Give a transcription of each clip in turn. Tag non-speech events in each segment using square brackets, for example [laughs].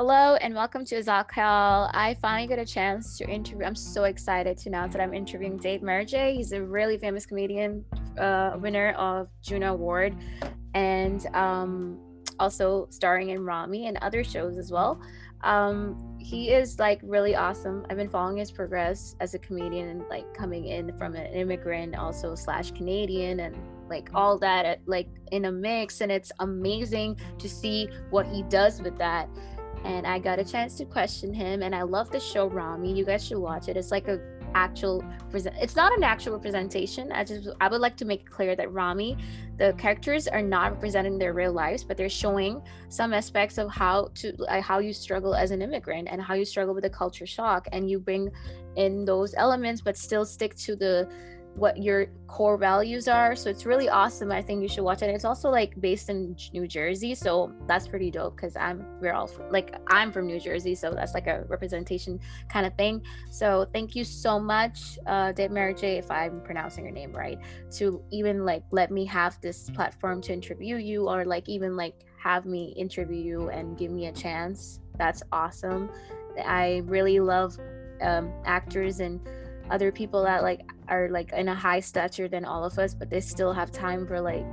Hello and welcome to Azakal. I finally got a chance to interview. I'm so excited to announce that I'm interviewing Dave Merheb. He's a really famous comedian, uh, winner of Juno Award, and um, also starring in Ramy and other shows as well. Um, he is like really awesome. I've been following his progress as a comedian and like coming in from an immigrant, also slash Canadian, and like all that at, like in a mix. And it's amazing to see what he does with that and I got a chance to question him. And I love the show Ramy. You guys should watch it. It's like a actual present. It's not an actual representation. I just I would like to make it clear that Ramy, the characters are not representing their real lives, but they're showing some aspects of how to like, how you struggle as an immigrant and how you struggle with the culture shock, and you bring in those elements, but still stick to the what your core values are. So it's really awesome. I think you should watch it. It's also like based in New Jersey, so that's pretty dope because I'm we're all like I'm from New Jersey, so that's like a representation kind of thing. So thank you so much, uh, Dave Merheb, if I'm pronouncing your name right, to even like let me have this platform to interview you, or like even like have me interview you and give me a chance. That's awesome. I really love um, actors and other people that like are like in a high stature than all of us but they still have time for like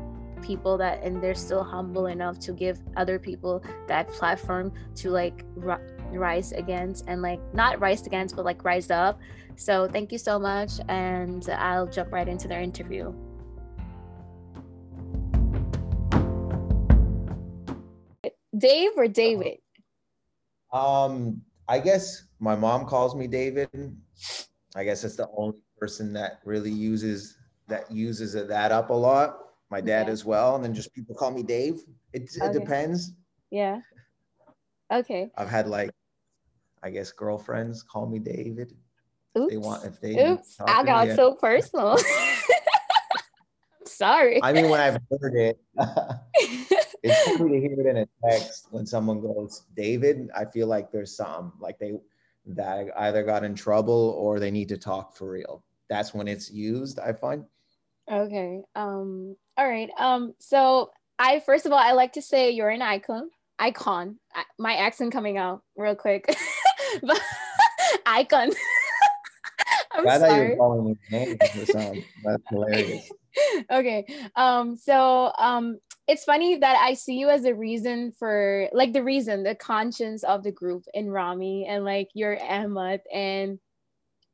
people that and they're still humble enough to give other people that platform to like r- rise against and like not rise against but like rise up. So thank you so much and i'll jump right into their interview. Dave or david? Um i guess my mom calls me david. I guess it's the only person that really uses that uses that up a lot. My dad okay. as well, and then just people call me Dave. It okay. it depends. Yeah. Okay. I've had like, I guess girlfriends call me David. Oops. They want if they. Oops! I got so personal. [laughs] I'm sorry. I mean, when I've heard it, [laughs] it's funny to hear it in a text when someone goes David. I feel like there's some like they that either got in trouble or they need to talk for real. That's when it's used, I find. Okay. Um, all right. Um, so I first of all I like to say you're an icon. Icon. My accent coming out real quick. [laughs] but [laughs] icon. [laughs] I'm I sorry. you were calling me names or something. That's hilarious. okay. Um, so um it's funny that I see you as a reason for like the reason, the conscience of the group in Ramy and like your Ahmed. And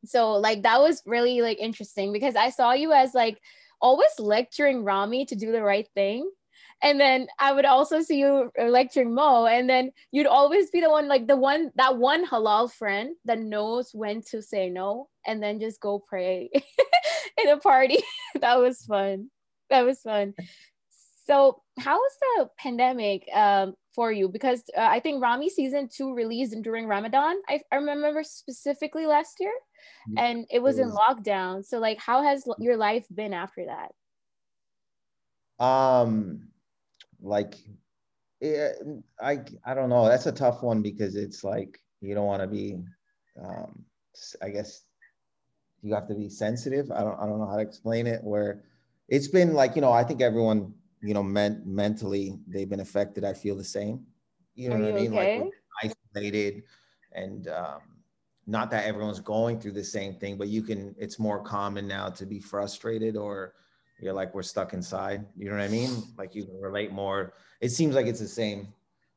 so like that was really like interesting because I saw you as like always lecturing ramy to do the right thing. And then I would also see you lecturing Mo, and then you'd always be the one, like the one, that one halal friend that knows when to say no and then just go pray [laughs] in a party. [laughs] that was fun. That was fun. So, how was the pandemic um, for you? Because uh, I think ramy season two released during Ramadan. I, I remember specifically last year, and it was in lockdown. So, like, how has your life been after that? Um, like, it, I I don't know. That's a tough one because it's like you don't want to be. Um, I guess you have to be sensitive. I don't I don't know how to explain it. Where it's been like you know I think everyone you know, men- mentally they've been affected. I feel the same. You know Are what I mean? Okay? Like isolated and um, not that everyone's going through the same thing, but you can, it's more common now to be frustrated or you're like, we're stuck inside. You know what I mean? Like you can relate more. It seems like it's the same.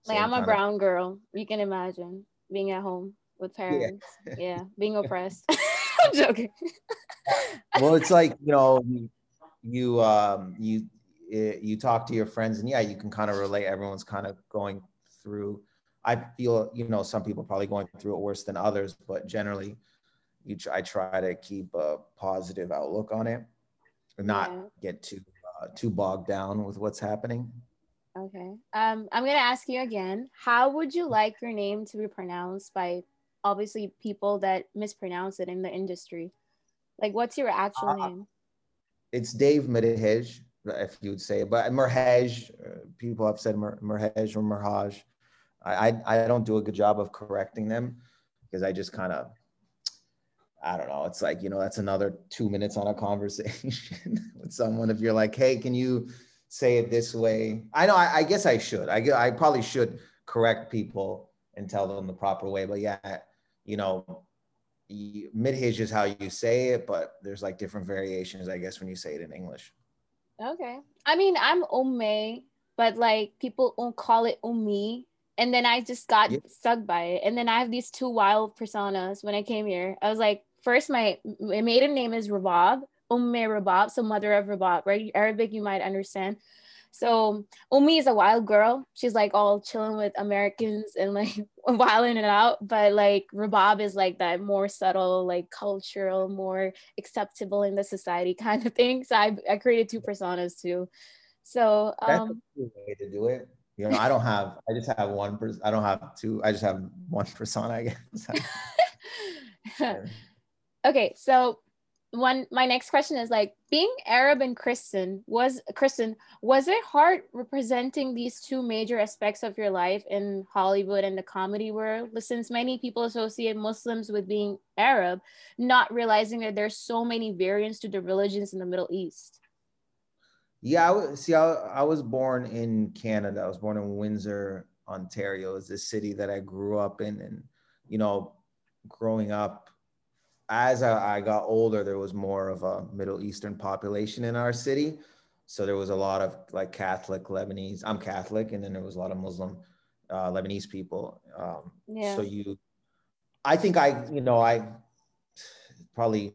same like I'm a brown of- girl. You can imagine being at home with parents. Yeah, [laughs] yeah being oppressed. [laughs] I'm joking. [laughs] well, it's like, you know, you um you it, you talk to your friends and yeah, you can kind of relate. Everyone's kind of going through. I feel you know some people probably going through it worse than others, but generally, you I try to keep a positive outlook on it, and not yeah. get too uh, too bogged down with what's happening. Okay. Um, I'm gonna ask you again. How would you like your name to be pronounced by obviously people that mispronounce it in the industry? Like, what's your actual uh, name? It's Dave Medhej if you would say it. But Merhej, uh, people have said Merhej or Merhaj. I, I, I don't do a good job of correcting them because I just kind of, I don't know. It's like, you know, that's another two minutes on a conversation [laughs] with someone. If you're like, hey, can you say it this way? I know, I, I guess I should. I, I probably should correct people and tell them the proper way. But yeah, you know, midhij is how you say it, but there's like different variations, I guess, when you say it in English. Okay. I mean, I'm umme, but like people call it ummi. And then I just got yeah. stuck by it. And then I have these two wild personas when I came here. I was like, first, my, my maiden name is Rabab, Umme Rabab, so mother of Rabab, right? Arabic, you might understand. So Umi is a wild girl. She's like all chilling with Americans and like [laughs] wilding it out. But like Rabab is like that more subtle, like cultural, more acceptable in the society [laughs] kind of thing. So I, I created two personas too. So um, that's a way to do it. You know, I don't have. I just have one. I don't have two. I just have one persona. I guess. [laughs] [laughs] okay, so one my next question is like being arab and christian was christian was it hard representing these two major aspects of your life in hollywood and the comedy world since many people associate muslims with being arab not realizing that there's so many variants to the religions in the middle east yeah I, see I, I was born in canada i was born in windsor ontario is the city that i grew up in and you know growing up as I, got older, there was more of a Middle Eastern population in our city. So there was a lot of like Catholic Lebanese. I'm Catholic, and then there was a lot of Muslim uh, Lebanese people. Um, yeah. So you, I think I, you know, I probably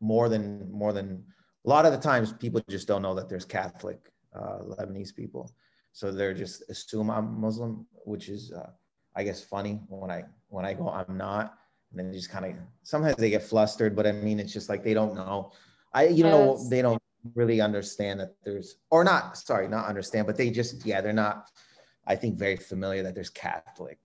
more than more than a lot of the times people just don't know that there's Catholic uh, Lebanese people. So they're just assume I'm Muslim, which is, uh, I guess, funny when I when I go I'm not and then just kind of sometimes they get flustered but i mean it's just like they don't know i you yes. know they don't really understand that there's or not sorry not understand but they just yeah they're not i think very familiar that there's catholic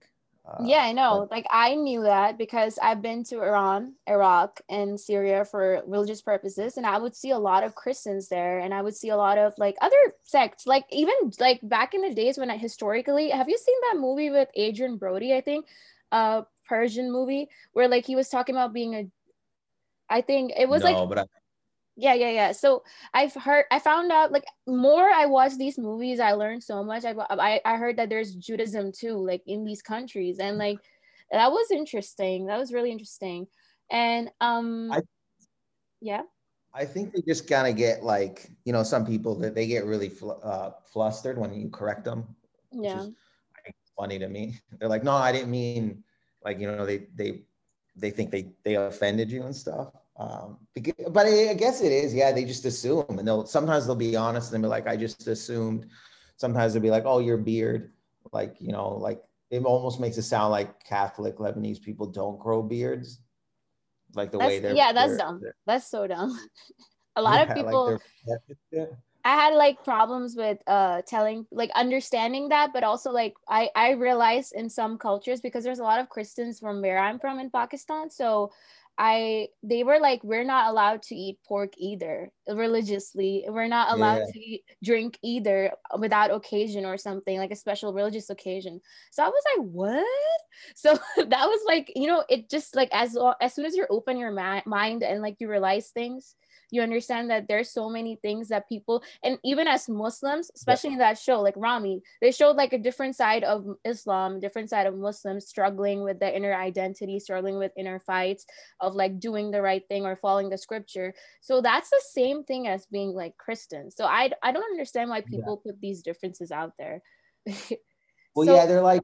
uh, yeah i know. but, like i knew that because i've been to iran iraq and syria for religious purposes and i would see a lot of christians there and i would see a lot of like other sects. Like even like back in the days when i historically have you seen that movie with Adrien brody i think? Uh Persian movie where like he was talking about being a I think it was no, like but I- yeah yeah yeah. So i've heard i found out like more i watch these movies i learned so much I, I i heard that there's judaism too like in these countries and like that was interesting that was really interesting. And um I, yeah? I think they just kind of get like you know some people that they get really fl- uh, flustered when you correct them yeah. funny to me. [laughs] They're like no i didn't mean like you know they they they think they they offended you and stuff um but I, guess it is yeah they just assume and they'll sometimes they'll be honest and be like i just assumed. Sometimes they'll be like oh your beard like you know like it almost makes it sound like catholic lebanese people don't grow beards like the that's, way they're yeah that's they're, dumb. they're, that's so dumb. [laughs] A lot yeah, of [laughs] people like I had like problems with uh telling like understanding that but also like I I realized in some cultures because there's a lot of Christians from where I'm from in Pakistan so I they were like we're not allowed to eat pork either religiously. We're not allowed yeah. to eat, drink either without occasion or something like a special religious occasion. So I was like what? [laughs] So [laughs] that was like you know it just like as as soon as you're open your ma- mind and like you realize things you understand that there's so many things that people and even as muslims especially yeah. in that show like ramy they showed like a different side of islam different side of muslims struggling with the inner identity struggling with inner fights of like doing the right thing or following the scripture so that's the same thing as being like christian so i i don't understand why people yeah. put these differences out there [laughs] well so, yeah they're like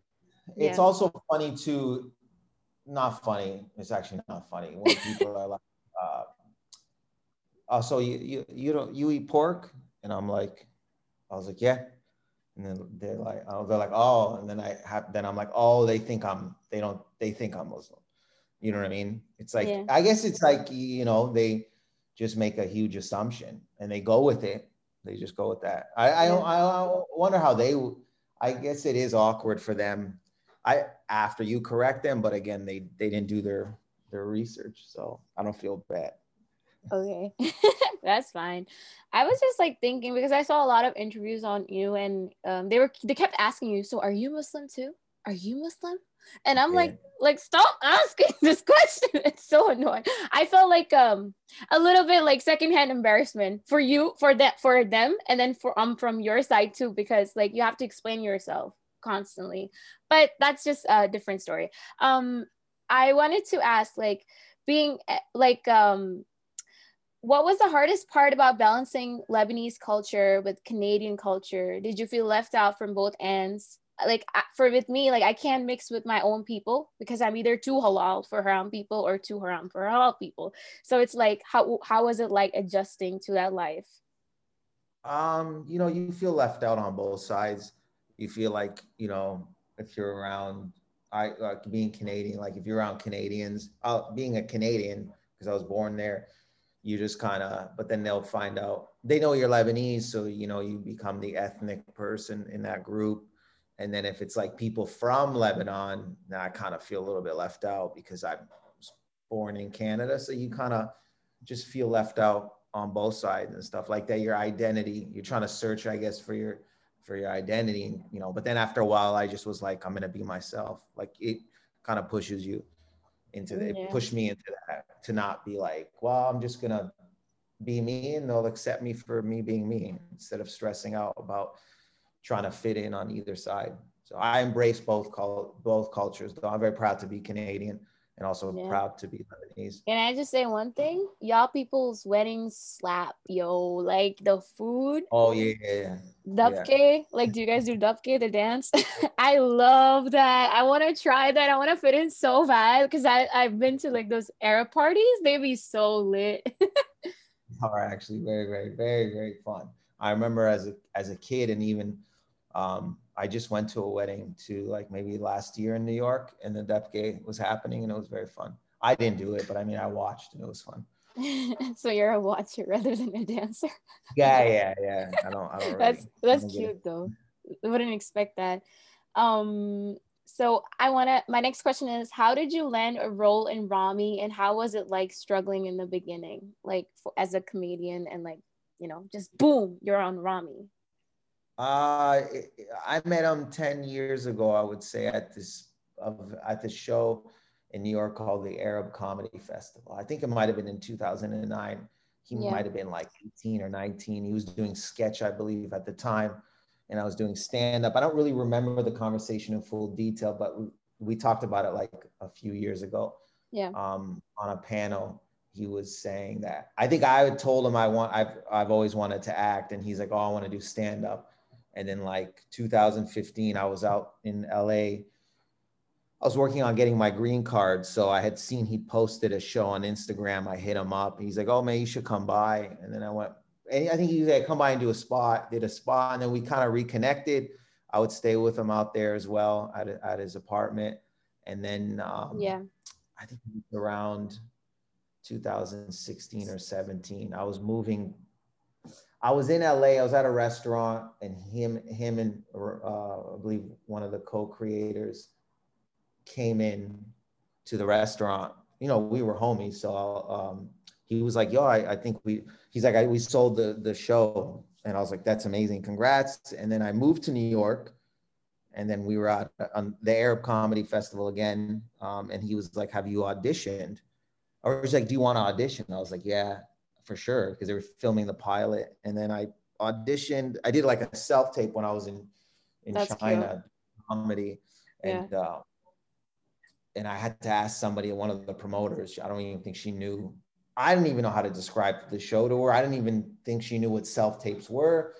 it's yeah. also funny to not funny it's actually not funny when people are like uh, oh, so you, you, you don't, you eat pork? And I'm like, I was like, yeah. And then they're like, oh, they're like, oh, and then I have, then I'm like, oh, they think I'm, they don't, they think I'm Muslim. You know what I mean? It's like, yeah. I guess it's like, you know, they just make a huge assumption and they go with it. They just go with that. I, I, yeah. I, I wonder how they, I guess it is awkward for them. I, after you correct them, but again, they, they didn't do their, their research. So I don't feel bad. Okay, [laughs] [laughs] that's fine. I was just like thinking because I saw a lot of interviews on you, and um, they were they kept asking you, "So are you Muslim too? Are you Muslim?" And I'm yeah. like, like stop [laughs] asking this question. It's so annoying. I felt like um a little bit like secondhand embarrassment for you, for that, for them, and then for um from your side too, because like you have to explain yourself constantly. But that's just a different story. Um, I wanted to ask, like, being eh, like, um, what was the hardest part about balancing Lebanese culture with Canadian culture? Did you feel left out from both ends? Like for with me, like I can't mix with my own people because I'm either too halal for haram people or too haram for halal people. So it's like how how was it like adjusting to that life? Um, you know, you feel left out on both sides. You feel like, you know, if you're around I like being Canadian, like if you're around Canadians, uh, being a Canadian, because I was born there, you just kind of, but then they'll find out, they know you're Lebanese. So, you know, you become the ethnic person in that group. And then if it's like people from Lebanon, now I kind of feel a little bit left out because I was born in Canada. So you kind of just feel left out on both sides and stuff like that. Your identity, you're trying to search, I guess, for your for your identity, you know. But then after a while, I just was like, I'm gonna be myself. Like it kind of pushes you into the, yeah. push me into that to not be like, well, I'm just gonna be me and they'll accept me for me being me instead of stressing out about trying to fit in on either side. So I embrace both col- both cultures. Though I'm very proud to be Canadian and also yeah. proud to be Lebanese. Can I just say one thing? Y'all people's weddings slap, yo. Like the food. Oh yeah, yeah. Dubke. Yeah. Like, do you guys do Dubke, the dance? [laughs] I love that. I want to try that. I want to fit in so bad because I I've been to like those Arab parties. They be so lit. [laughs] are actually very, very, very, very fun. I remember as a as a kid and even um, I just went to a wedding to like maybe last year in New York, and the Dubke was happening, and it was very fun. I didn't do it, but I mean, I watched, and it was fun. [laughs] so you're a watcher rather than a dancer. [laughs] yeah, yeah, yeah. I don't. I don't. Really, that's that's cute though. I wouldn't expect that. Um. So I want to. My next question is: How did you land a role in Ramy, and how was it like struggling in the beginning, like for, as a comedian, and like you know, just boom, you're on Ramy. Uh, I met him 10 years ago, I would say, at this of at the show in New York called the Arab Comedy Festival. I think it might have been in 2009. He yeah. might have been like 18 or 19. He was doing sketch, I believe, at the time, and I was doing stand up. I don't really remember the conversation in full detail, but we, we talked about it like a few years ago. Yeah. Um, on a panel, he was saying that. I think I had told him I want. I've I've always wanted to act, and he's like, "Oh, I want to do stand up." And then like 2015, I was out in LA. I was working on getting my green card. So I had seen he posted a show on Instagram. I hit him up. He's like, oh man, you should come by. And then I went, and I think he said, come by and do a spot, did a spot. And then we kind of reconnected. I would stay with him out there as well at, at his apartment. And then um, yeah, I think around 2016 or 17, I was moving I was in LA. I was at a restaurant, and him, him, and uh, I believe one of the co-creators came in to the restaurant. You know, we were homies, so um, he was like, "Yo, I, I think we." He's like, I, "We sold the the show," and I was like, "That's amazing, congrats!" And then I moved to New York, and then we were at on the Arab Comedy Festival again, um, and he was like, "Have you auditioned?" Or he's like, "Do you want to audition?" I was like, "Yeah." For sure because they were filming the pilot. And then I auditioned. I did like a self tape when I was in in That's China cute. comedy, and yeah. uh, and I had to ask somebody, one of the promoters. I don't even think she knew. I didn't even know how to describe the show to her. I didn't even think she knew what self tapes were.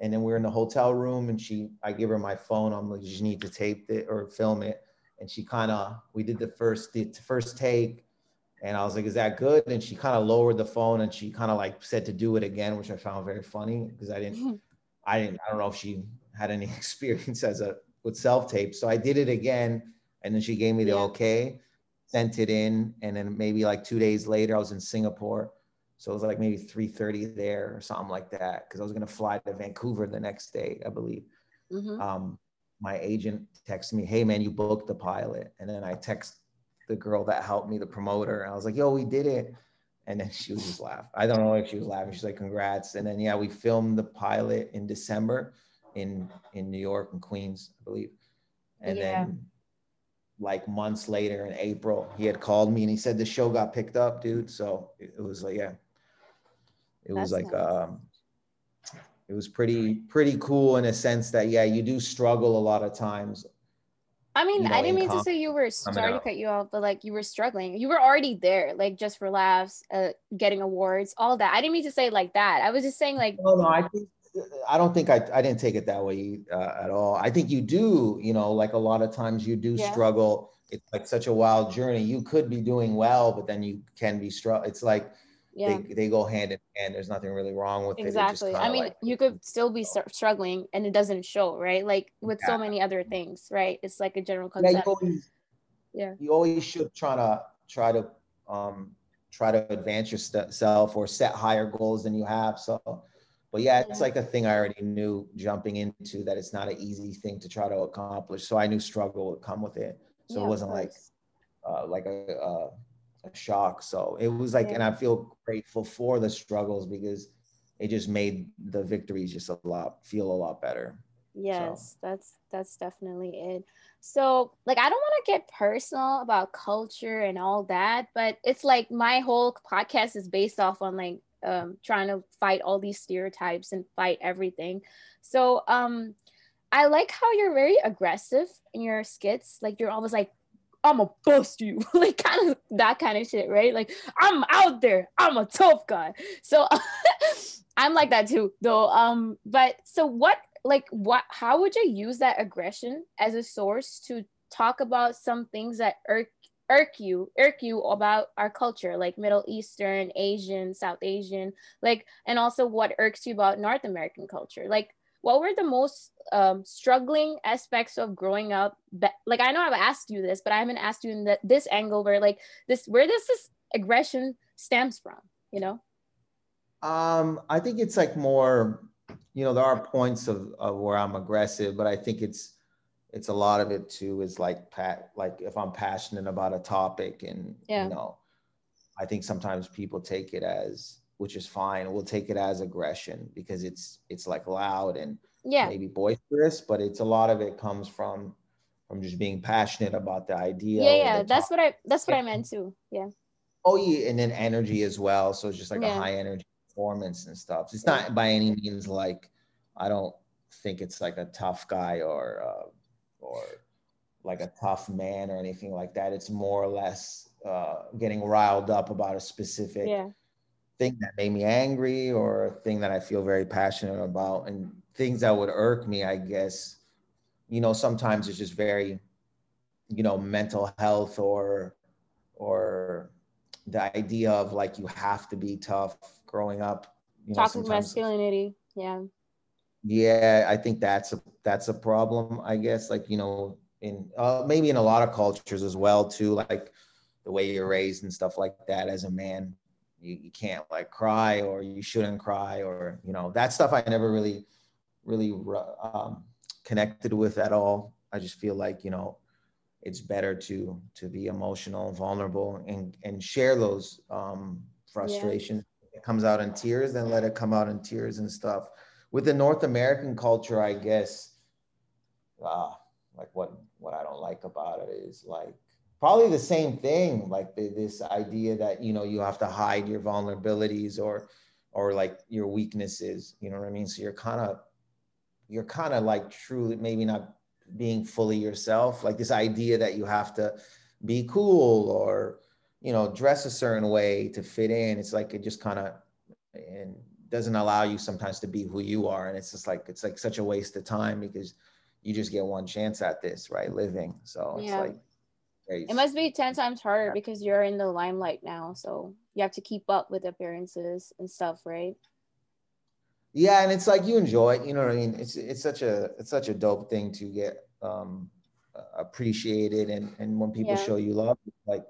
And then we are in the hotel room, and she, I give her my phone. I'm like, you need to tape it or film it. And she kind of, we did the first, the first take and I was like, is that good? And she kind of lowered the phone and she kind of like said to do it again, which I found very funny because I didn't, I didn't, I don't know if she had any [laughs] experience as a with self tape. So I did it again. And then she gave me the yeah. okay, sent it in. And then maybe like two days later, I was in Singapore. So it was like maybe 3.30 there or something like that. Cause I was going to fly to Vancouver the next day, I believe. Mm-hmm. Um, my agent texted me, Hey man, you booked the pilot. And then I text the girl that helped me, the promoter. And I was like, yo, we did it. And then she was just laughing. I don't know if she was laughing. She's like, congrats. And then, yeah, we filmed the pilot in December in, in New York and Queens, I believe. And yeah. then like months later in April, he had called me and he said the show got picked up, dude. So it, it was like, yeah, it That's was like, nice. um, it was pretty pretty cool in a sense that yeah, you do struggle a lot of times. I mean, you know, I didn't mean to say you were sorry to cut you off, but like you were struggling. You were already there, like just for laughs, uh, getting awards, all that. I didn't mean to say like that. I was just saying like. No, no, I think I don't think I, I didn't take it that way uh, at all. I think you do, you know, like a lot of times you do yeah. struggle. It's like such a wild journey. You could be doing well, but then you can be struck. It's like yeah. they, they go hand in hand. There's nothing really wrong with exactly. it. Exactly. I mean, like, you could still be struggling and it doesn't show, right? Like with yeah. so many other things, right? It's like a general concept. Yeah, you always, yeah. You always should try to try to um try to advance yourself or set higher goals than you have. So but yeah, it's like a thing I already knew jumping into that it's not an easy thing to try to accomplish. So I knew struggle would come with it. So yeah, it wasn't like uh, like a, a, a shock. So it was like, yeah. and I feel grateful for the struggles because it just made the victories just a lot feel a lot better. Yes, so. that's that's definitely it. So, like, I don't want to get personal about culture and all that, but it's like my whole podcast is based off on like um, trying to fight all these stereotypes and fight everything. So um, I like how you're very aggressive in your skits. Like you're always like, I'm gonna bust you, [laughs] like kind of that kind of shit, right? Like I'm out there, I'm a tough guy. So [laughs] I'm like that too, though. Um, but so what, like, what? How would you use that aggression as a source to talk about some things that irk irk you irk you about our culture like middle eastern asian south asian like and also what irks you about north american culture like what were the most um, struggling aspects of growing up like i know i've asked you this but i haven't asked you in the, this angle where like this where does this aggression stems from you know um i think it's like more you know there are points of, of where i'm aggressive but i think it's it's a lot of it too is like pat like if i'm passionate about a topic and yeah. you know i think sometimes people take it as which is fine. We'll take it as aggression because it's it's like loud and yeah. maybe boisterous but it's a lot of it comes from from just being passionate about the idea yeah yeah that's what i that's what i meant too. Yeah. Oh yeah and then energy as well. So it's just like yeah. a high energy performance and stuff. It's not by any means like i don't think it's like a tough guy or uh, or like a tough man or anything like that. It's more or less uh, getting riled up about a specific yeah. Thing that made me angry or a thing that I feel very passionate about and things that would irk me, I guess. You know, sometimes it's just very, you know, mental health or or the idea of like you have to be tough growing up. You know, masculinity. Yeah yeah i think that's a that's a problem i guess like you know in uh, maybe in a lot of cultures as well too like the way you're raised and stuff like that as a man you, you can't like cry or you shouldn't cry or you know that stuff i never really really um, connected with at all. I just feel like you know it's better to to be emotional vulnerable and and share those um frustrations. Yeah. it comes out in tears then let it come out in tears and stuff. With the North American culture, I guess, uh, like what what I don't like about it is like probably the same thing, like the, this idea that you know you have to hide your vulnerabilities or or like your weaknesses. You know what I mean? So you're kind of you're kind of like truly maybe not being fully yourself. Like this idea that you have to be cool or you know dress a certain way to fit in. It's like it just kind of and doesn't allow you sometimes to be who you are and it's just like it's like such a waste of time because you just get one chance at this right living so it's yeah. like it must be 10 times harder because you're in the limelight now so you have to keep up with appearances and stuff right yeah and it's like you enjoy it you know what i mean it's it's such a it's such a dope thing to get um appreciated and and when people yeah. show you love like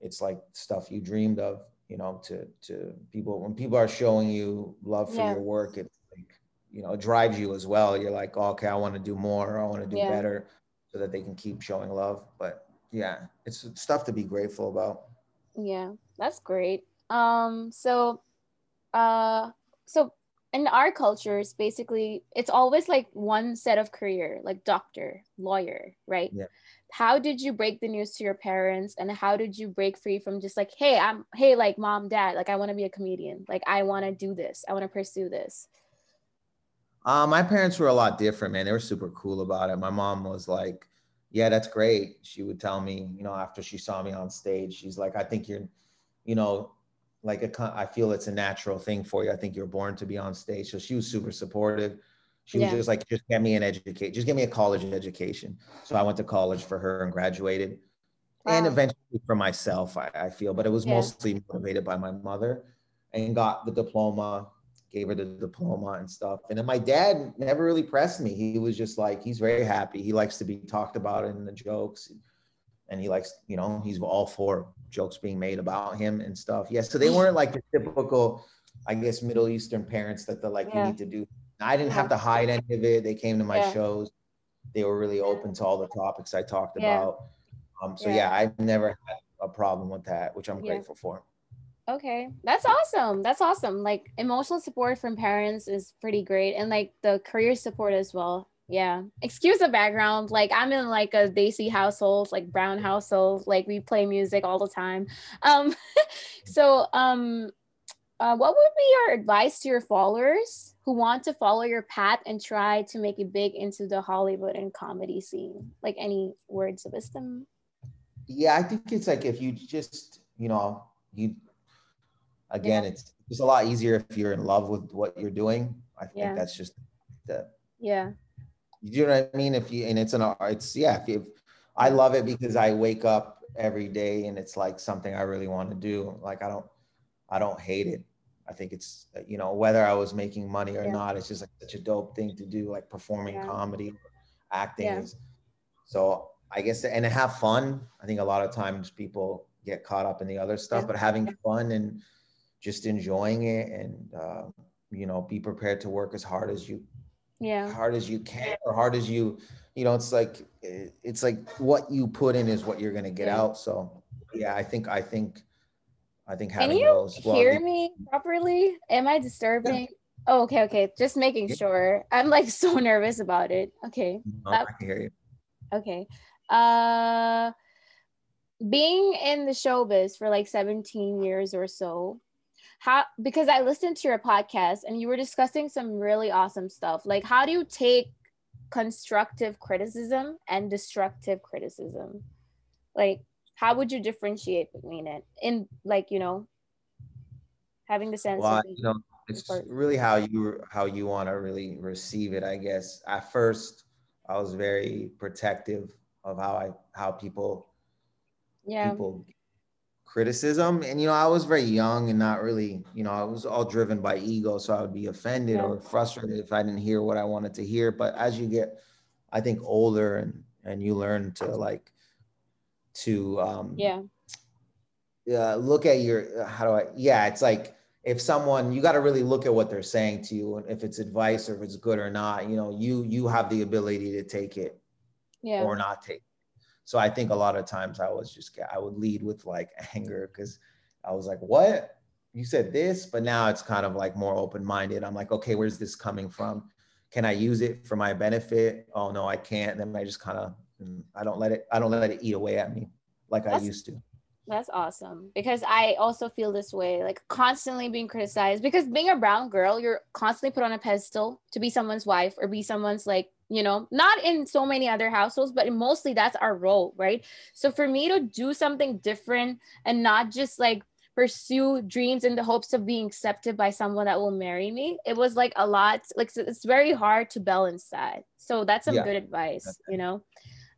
it's like stuff you dreamed of you know to to people when people are showing you love for yeah. your work it's like you know it drives you as well you're like oh, okay i want to do more i want to do yeah. better so that they can keep showing love but yeah it's stuff to be grateful about. Yeah that's great. Um so uh so in our cultures basically it's always like one set of career like doctor lawyer right? Yeah. How did you break the news to your parents and how did you break free from just like hey i'm hey like mom dad like i want to be a comedian like i want to do this i want to pursue this? Uh, my parents were a lot different, man. They were super cool about it. My mom was like, "Yeah, that's great." She would tell me, you know, after she saw me on stage, she's like, "I think you're, you know, like a, I feel it's a natural thing for you. I think you're born to be on stage." So she was super supportive. She yeah. was just like, "Just get me an educate, just get me a college education." So I went to college for her and graduated and eventually for myself, I, I feel, but it was yeah. mostly motivated by my mother and got the diploma, gave her the diploma and stuff. And then my dad never really pressed me. He was just like, he's very happy. He likes to be talked about in the jokes. And he likes, you know, he's all for jokes being made about him and stuff. Yeah. So they weren't like the typical, I guess, Middle Eastern parents that they're like, yeah. you need to do. I didn't have to hide any of it. They came to my yeah. shows. They were really open to all the topics I talked about um, so yeah. yeah. I've never had a problem with that, which I'm yeah. grateful for. Okay, that's awesome. That's awesome. Like emotional support from parents is pretty great, and like the career support as well. Yeah. Excuse the background. Like I'm in like a Desi household, like Brown household. Like we play music all the time. Um, [laughs] so um, uh, what would be your advice to your followers who want to follow your path and try to make it big into the Hollywood and comedy scene? Like any words of wisdom? yeah, I think it's like if you just, you know, you again, yeah. it's it's a lot easier if you're in love with what you're doing. I think yeah. that's just the yeah. You know what I mean? If you and it's an it's yeah, if you I love it because I wake up every day and it's like something I really want to do. Like I don't I don't hate it. I think it's you know whether I was making money or yeah. not, it's just like such a dope thing to do, like performing comedy, acting yeah. is. So I guess, and have fun. I think a lot of times people get caught up in the other stuff, but having fun and just enjoying it and, uh, you know, be prepared to work as hard as you, yeah, hard as you can or hard as you, you know, it's like, it's like what you put in is what you're going to get yeah. out. So yeah, I think, I think, I think having Can you those, well, hear me properly? Am I disturbing? Yeah. Oh, okay, okay. Just making sure. I'm like so [laughs] nervous about it. Okay. No, I can hear you. Okay uh being in the showbiz for like 17 years or so how because i listened to your podcast and you were discussing some really awesome stuff. Like how do you take constructive criticism and destructive criticism? Like how would you differentiate between it in like you know having the sense well, of you know it's really how you how you want to really receive it i guess. At first i was very protective of how I how people yeah. people criticism and you know I was very young and not really you know I was all driven by ego so I would be offended yeah. or frustrated if I didn't hear what I wanted to hear but as you get I think older and and you learn to like to um yeah uh, look at your how do I yeah it's like if someone you got to really look at what they're saying to you and if it's advice or if it's good or not you know you you have the ability to take it yeah. or not take. So I think a lot of times I was just I would lead with like [laughs] anger because I was like, what? You said this, but now it's kind of like more open-minded. I'm like, okay, where's this coming from? Can I use it for my benefit? Oh no, I can't. Then I just kind of mm, I don't let it I don't let it eat away at me like That's- I used to. That's awesome because I also feel this way, like constantly being criticized. Because being a brown girl, you're constantly put on a pedestal to be someone's wife or be someone's like you know not in so many other households but mostly that's our role right? So for me to do something different and not just like pursue dreams in the hopes of being accepted by someone that will marry me it was like a lot like it's very hard to balance that. So that's some yeah. good advice you know?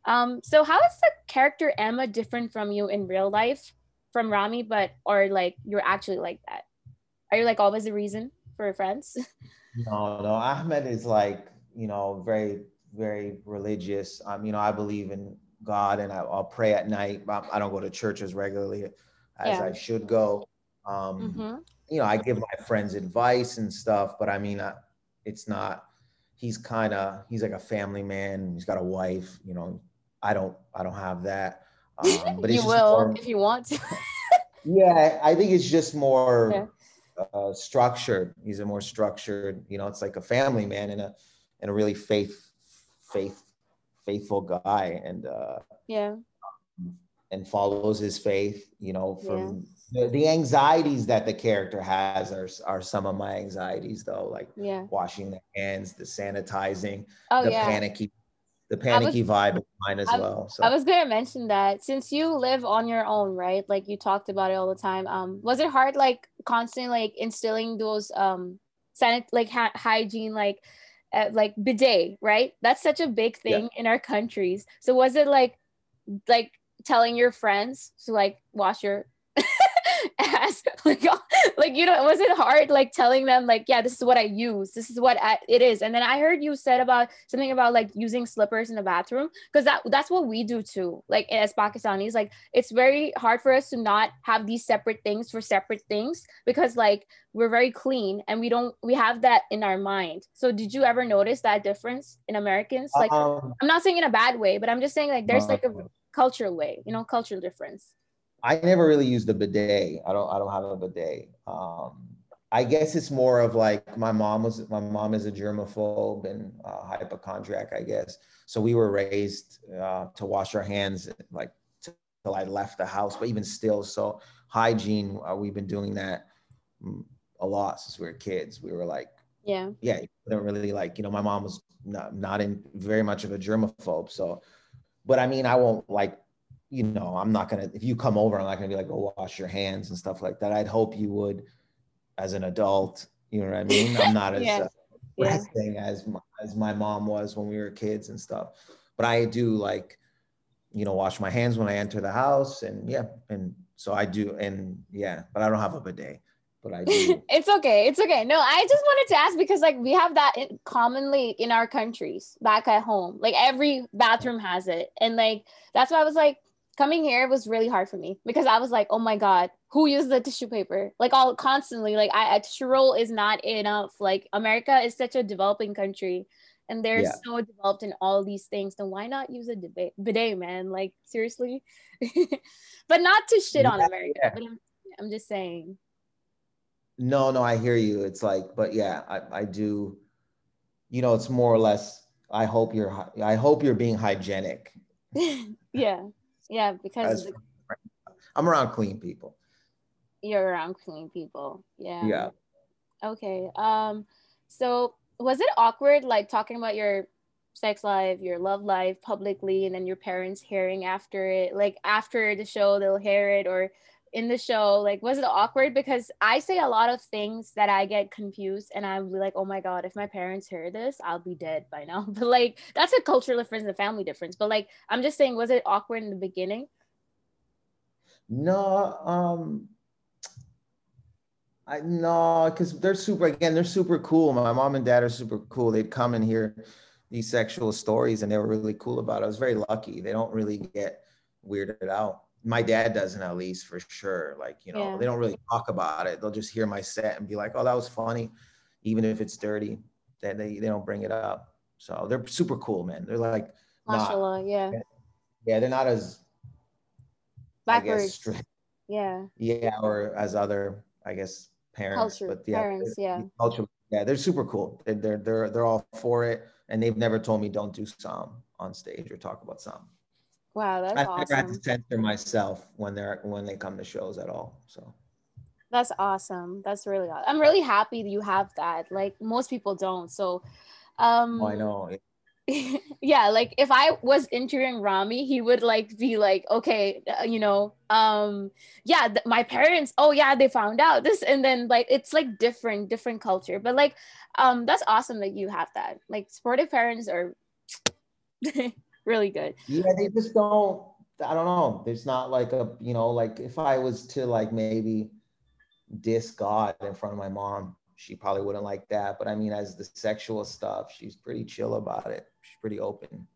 Um so how is the character ahmed different from you in real life from ramy but or like you're actually like that? Are you like always a reason for friends? [laughs] No no ahmed is like you know, very, very religious. Um, you know, I believe in God and I, will pray at night. I don't go to church as regularly as yeah. I should go. Um, mm-hmm. You know, I give my friends advice and stuff, but I mean, uh, it's not, he's kind of, he's like a family man. He's got a wife, you know, I don't, I don't have that. Um, but [laughs] you will more, if you want to. [laughs] yeah, I think it's just more yeah. uh, structured. He's a more structured, you know, it's like a family man and a, and a really faith faith faithful guy and uh yeah and follows his faith you know from the, the anxieties that the character has are, are some of my anxieties though like yeah washing the hands the sanitizing oh the yeah panicky the panicky vibe is mine as I- well so I was gonna mention that since you live on your own, right? Like you talked about it all the time. Um, was it hard, like constantly, like instilling those um, sanit like ha- hygiene, like, uh, like bidet, right? That's such a big thing in our countries. So was it like, like telling your friends to like wash your ass, [laughs] like, like you know, was it hard, like telling them, like, yeah, this is what I use, this is what I, it is, and then I heard you said about something about like using slippers in the bathroom because that that's what we do too like as pakistanis like it's very hard for us to not have these separate things for separate things because like we're very clean and we don't we have that in our mind. So did you ever notice that difference in americans? Like um, i'm not saying in a bad way but i'm just saying like there's like a uh, cultural way you know cultural difference I never really used a bidet. I don't. I don't have a bidet. Um, I guess it's more of like my mom was. My mom is a germaphobe and uh, hypochondriac. I guess so. We were raised uh, to wash our hands like till I left the house. But even still, so hygiene. Uh, we've been doing that mm, a lot since we were kids. We were like, yeah yeah, you don't really like. You know, my mom was not not in very much of a germaphobe. So, but I mean, I won't like you know, I'm not gonna if you come over, I'm not gonna be like, go wash your hands and stuff like that. I'd hope you would as an adult. You know what I mean? I'm not [laughs] as Yeah. uh, yeah as my, as my mom was when we were kids and stuff. But I do like, you know, wash my hands when I enter the house, and yeah, and so I do, and yeah, but I don't have a bidet, but I do. [laughs] it's okay it's okay no i just wanted to ask because like we have that in, commonly in our countries back at home like every bathroom has it and like that's why i was like coming here was really hard for me because i was like oh my god who uses the tissue paper like all constantly like i a tissue roll is not enough like america is such a developing country and they're Yeah. so developed in all these things then why not use a debate bidet man like seriously [laughs] but not to shit on Yeah, america yeah. but I'm, I'm just saying No, no, I hear you. It's like, but yeah, I, I do. You know, it's more or less. I hope you're. I hope you're being hygienic. [laughs] yeah yeah because the- I'm around clean people. you're around clean people yeah Yeah. okay um so was it awkward like talking about your sex life your love life publicly and then your parents hearing after it like after the show they'll hear it or in the show like was it awkward because i say a lot of things that i get confused and i'm like oh my god if my parents hear this i'll be dead by now [laughs] but like that's a cultural difference and a family difference but like i'm just saying was it awkward in the beginning No, um, I no, because they're super. Again, they're super cool. My mom and dad are super cool. They'd come and hear these sexual stories, and they were really cool about it. I was very lucky. They don't really get weirded out. My dad doesn't, at least for sure. Like you know, Yeah. they don't really talk about it. They'll just hear my set and be like, "Oh, that was funny," even if it's dirty. Then they they don't bring it up. So they're super cool, man. They're like, Not- mashallah yeah yeah, they're not as I guess strict yeah yeah or as other i guess parents Culture, but yeah parents, yeah. culture yeah they're super cool they're, they're they're they're all for it and they've never told me don't do some on stage or talk about some wow that's i've never had to censor myself when they're when they come to shows at all so That's awesome. That's really awesome. I'm really happy that you have that. Like most people don't. So um oh, i know [laughs] yeah, like if I was interviewing Ramy, he would like be like, okay, uh, you know, um yeah, th- my parents, oh yeah, they found out this and then like it's like different different culture. But like um that's awesome that you have that. Like supportive parents are [laughs] really good. yeah they just don't i don't know there's not like a you know like if i was to like maybe diss god in front of my mom she probably wouldn't like that but i mean as the sexual stuff she's pretty chill about it she's pretty open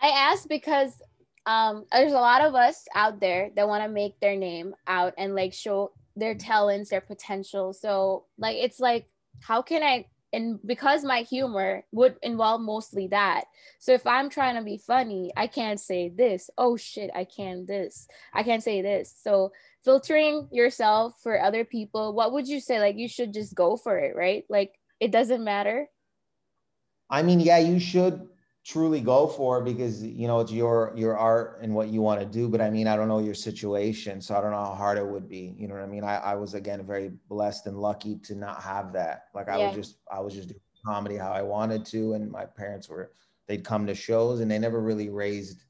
I asked because um, there's a lot of us out there that want to make their name out and like show their talents, their potential. So like it's like, how can I? And because my humor would involve mostly that. So if I'm trying to be funny, I can't say this. Oh shit, I can this. I can't say this. So filtering yourself for other people, what would you say? Like you should just go for it, right? Like it doesn't matter. I mean, yeah, you should truly go for it because you know it's your your art and what you want to do but i mean i don't know your situation so i don't know how hard it would be you know what i mean i, I was again very blessed and lucky to not have that like i yeah. was just i was just doing comedy how i wanted to and my parents were they'd come to shows and they never really raised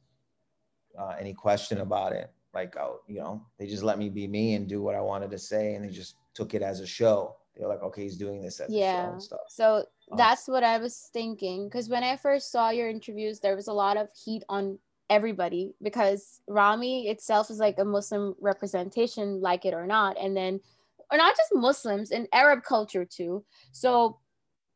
uh, any question about it like oh you know they just let me be me and do what i wanted to say and they just took it as a show they're like okay he's doing this as yeah. a show and stuff so. That's what I was thinking. Because when I first saw your interviews, there was a lot of heat on everybody because Ramy itself is like a Muslim representation, like it or not. And then, or not just Muslims, in Arab culture too. So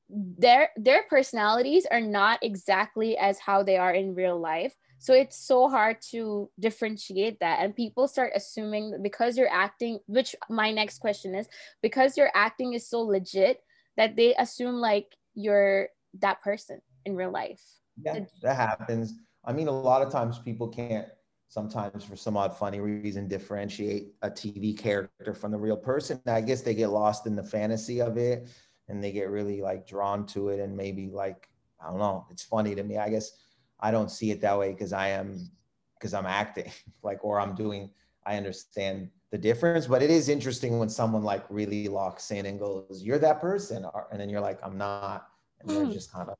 their their personalities are not exactly as how they are in real life. So it's so hard to differentiate that. And people start assuming that because you're acting, which my next question is, because your acting is so legit, that they assume like you're that person in real life. Yeah, that happens. I mean, a lot of times people can't sometimes for some odd funny reason differentiate a TV character from the real person. I guess they get lost in the fantasy of it and they get really like drawn to it and maybe like I don't know, it's funny to me. I guess I don't see it that way because I am because I'm acting [laughs] like or I'm doing I understand the difference, but it is interesting when someone like really locks in and goes, "You're that person," and then you're like, "I'm not," and they're hmm. just kind of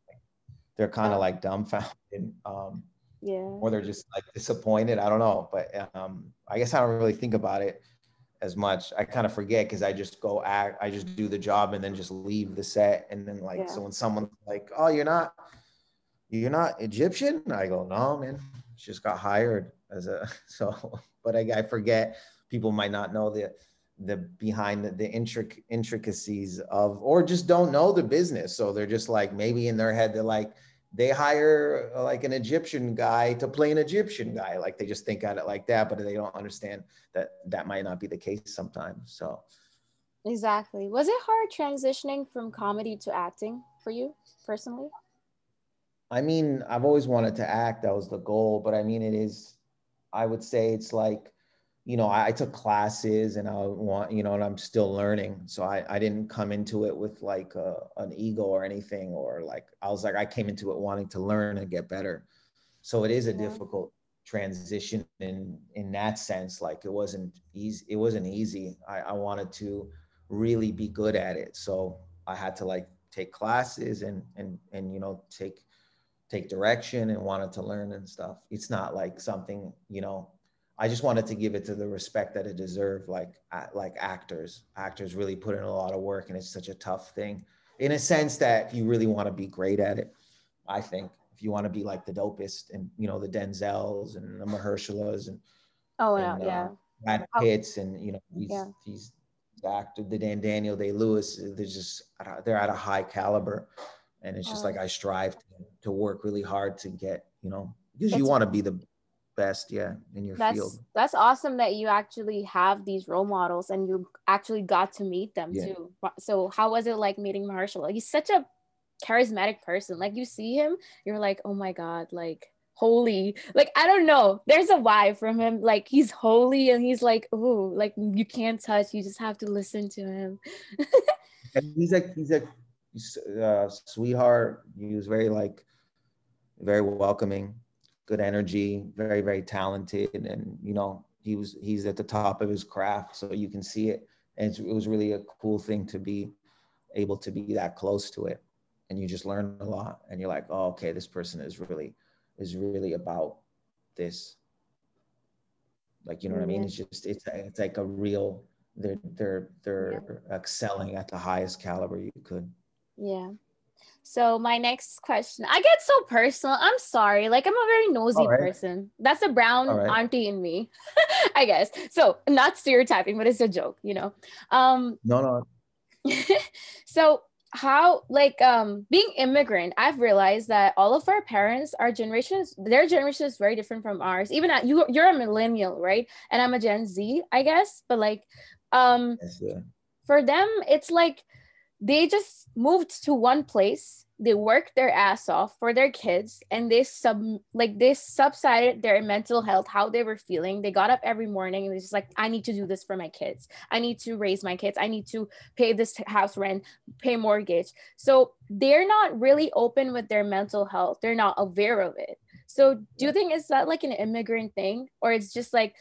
they're kind of like dumbfounded, um, yeah, or they're just like disappointed. I don't know, but um, I guess I don't really think about it as much. I kind of forget because I just go act, I just do the job and then just leave the set, and then like yeah. so when someone's like, "Oh, you're not." You're not Egyptian? I go, no, man. Just got hired as a [laughs] so, [laughs] but I, I forget people might not know the the behind the, the intric- intricacies of or just don't know the business so they're just like maybe in their head they're like they hire uh, like an egyptian guy to play an egyptian guy like they just think at it like that but they don't understand that that might not be the case sometimes so exactly was it hard transitioning from comedy to acting for you personally i mean i've always wanted to act that was the goal but i mean it is i would say it's like you know, I, I, took classes and I want, you know, and I'm still learning. So I, I didn't come into it with like a, an ego or anything, or like, I was like, I came into it wanting to learn and get better. So it is a yeah. difficult transition in, in that sense. Like it wasn't easy. It wasn't easy. I, I wanted to really be good at it. So I had to like take classes and, and, and, you know, take, take direction and wanted to learn and stuff. It's not like something, you know, I just wanted to give it to the respect that it deserved. Like like actors, actors really put in a lot of work, and it's such a tough thing. In a sense that you really want to be great at it, I think if you want to be like the dopest, and you know the Denzels and the Mahershalas and oh and, yeah, uh, Brad Pitts and you know these yeah. these actors, the Dan Daniel Day Lewis, they're just they're at a high caliber, and it's just oh. like I strive to, to work really hard to get you know because you want to be the best yeah in your that's, field. that's awesome that you actually have these role models and you actually got to meet them yeah. too. So how was it like meeting Mahershala he's such a charismatic person. Like you see him you're like oh my god like holy like i don't know. There's a vibe from him. Like he's holy and he's like oh like you can't touch you just have to listen to him. [laughs] And he's like he's a uh, sweetheart he was very like very welcoming good energy, very, very talented. And, you know, he was, he's at the top of his craft. So you can see it. And it was really a cool thing to be able to be that close to it. And you just learn a lot. And you're like, oh, okay, this person is really, is really about this. Like, you know what I mean? It's just, it's, it's like a real, they're, they're, they're yeah. excelling at the highest caliber you could. Yeah. So my next question, I get so personal. I'm sorry. Like I'm a very nosy right. person. That's the brown right. auntie in me, [laughs] I guess. So not stereotyping, but it's a joke, you know. Um No, no. [laughs] so how like um being immigrant i've realized that all of our parents our generations their generation is very different from ours even at, you you're a millennial right and i'm a gen z i guess but like um yes, for them it's like they just moved to one place. They worked their ass off for their kids and they sub like they subsided their mental health how they were feeling. They got up every morning and was just like i need to do this for my kids. I need to raise my kids. I need to pay this house rent pay mortgage. So they're not really open with their mental health. They're not aware of it. So do you think is that like an immigrant thing or it's just like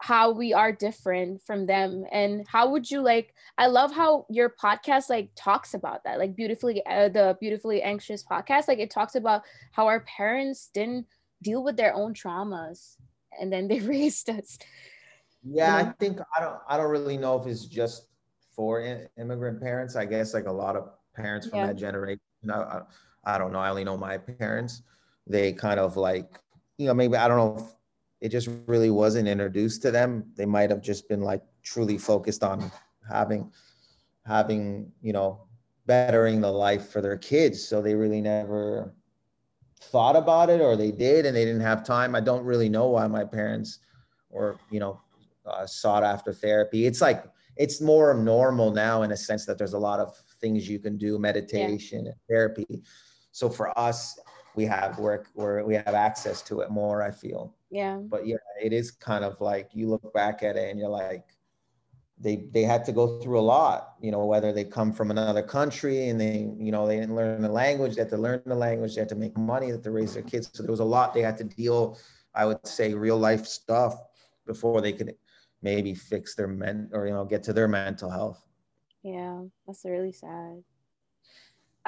how we are different from them. And how would you like i love how your podcast like talks about that like beautifully uh, the beautifully anxious podcast like it talks about how our parents didn't deal with their own traumas and then [laughs] they raised us. Yeah i think i don't i don't really know if it's just for immigrant parents. I guess like a lot of parents from yeah. that generation I, I don't know. I only know my parents. They kind of like you know maybe i don't know it just really wasn't introduced to them. They might have just been like truly focused on having having, you know, bettering the life for their kids. So they really never thought about it or they did and they didn't have time. I don't really know why my parents or, you know, uh, sought after therapy. It's like it's more normal now in a sense that there's a lot of things you can do, meditation yeah. and therapy. So for us, we have work where we have access to it more, I feel. Yeah. But yeah, it is kind of like you look back at it and you're like, they they had to go through a lot, you know, whether they come from another country and they, you know, they didn't learn the language, they had to learn the language, they had to make money, they had to raise their kids. So there was a lot they had to deal, I would say, real life stuff before they could maybe fix their men or you know get to their mental health. Yeah, that's really sad.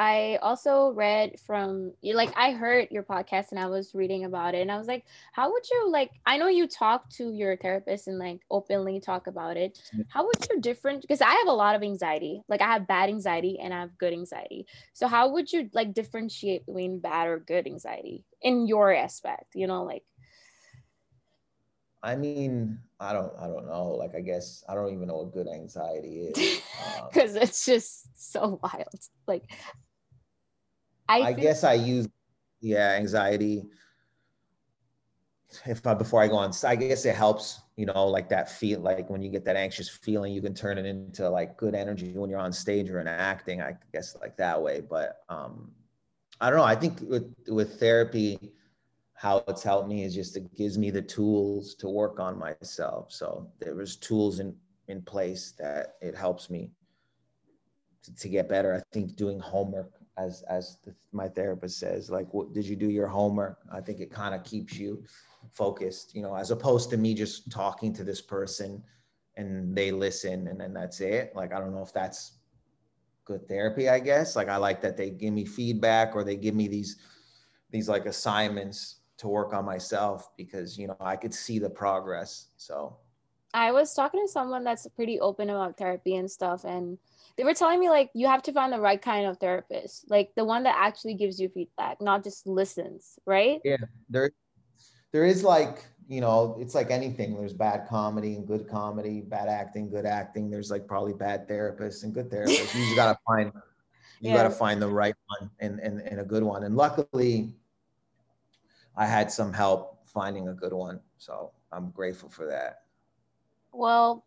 I also read from you like I heard your podcast and I was reading about it and I was like, how would you like I know you talk to your therapist and like openly talk about it. How would you different because I have a lot of anxiety. Like I have bad anxiety and I have good anxiety. So how would you like differentiate between bad or good anxiety in your aspect, you know, like I mean, I don't I don't know. Like I guess I don't even know what good anxiety is. Because [laughs] um, it's just so wild. Like I, I guess I use yeah, anxiety. If I before I go on, I guess it helps, you know, like that feel like when you get that anxious feeling, you can turn it into like good energy when you're on stage or in acting, I guess like that way. But um I don't know. I think with with therapy, how it's helped me is just it gives me the tools to work on myself. So there was tools in in place that it helps me to, to get better. I think doing homework, as as the, my therapist says, like, what did you do your homework? I think it kind of keeps you focused, you know, as opposed to me just talking to this person and they listen and then that's it. Like, I don't know if that's good therapy. I guess like I like that they give me feedback or they give me these these like assignments to work on myself because you know I could see the progress. So I was talking to someone that's pretty open about therapy and stuff and they were telling me like you have to find the right kind of therapist, like the one that actually gives you feedback, not just listens, right? Yeah, there there is like, you know, it's like anything. There's bad comedy and good comedy, bad acting, good acting. There's like probably bad therapists and good therapists. you just gotta [laughs] find you yeah. gotta find the right one and, and, and a good one. And luckily I had some help finding a good one. So I'm grateful for that. Well,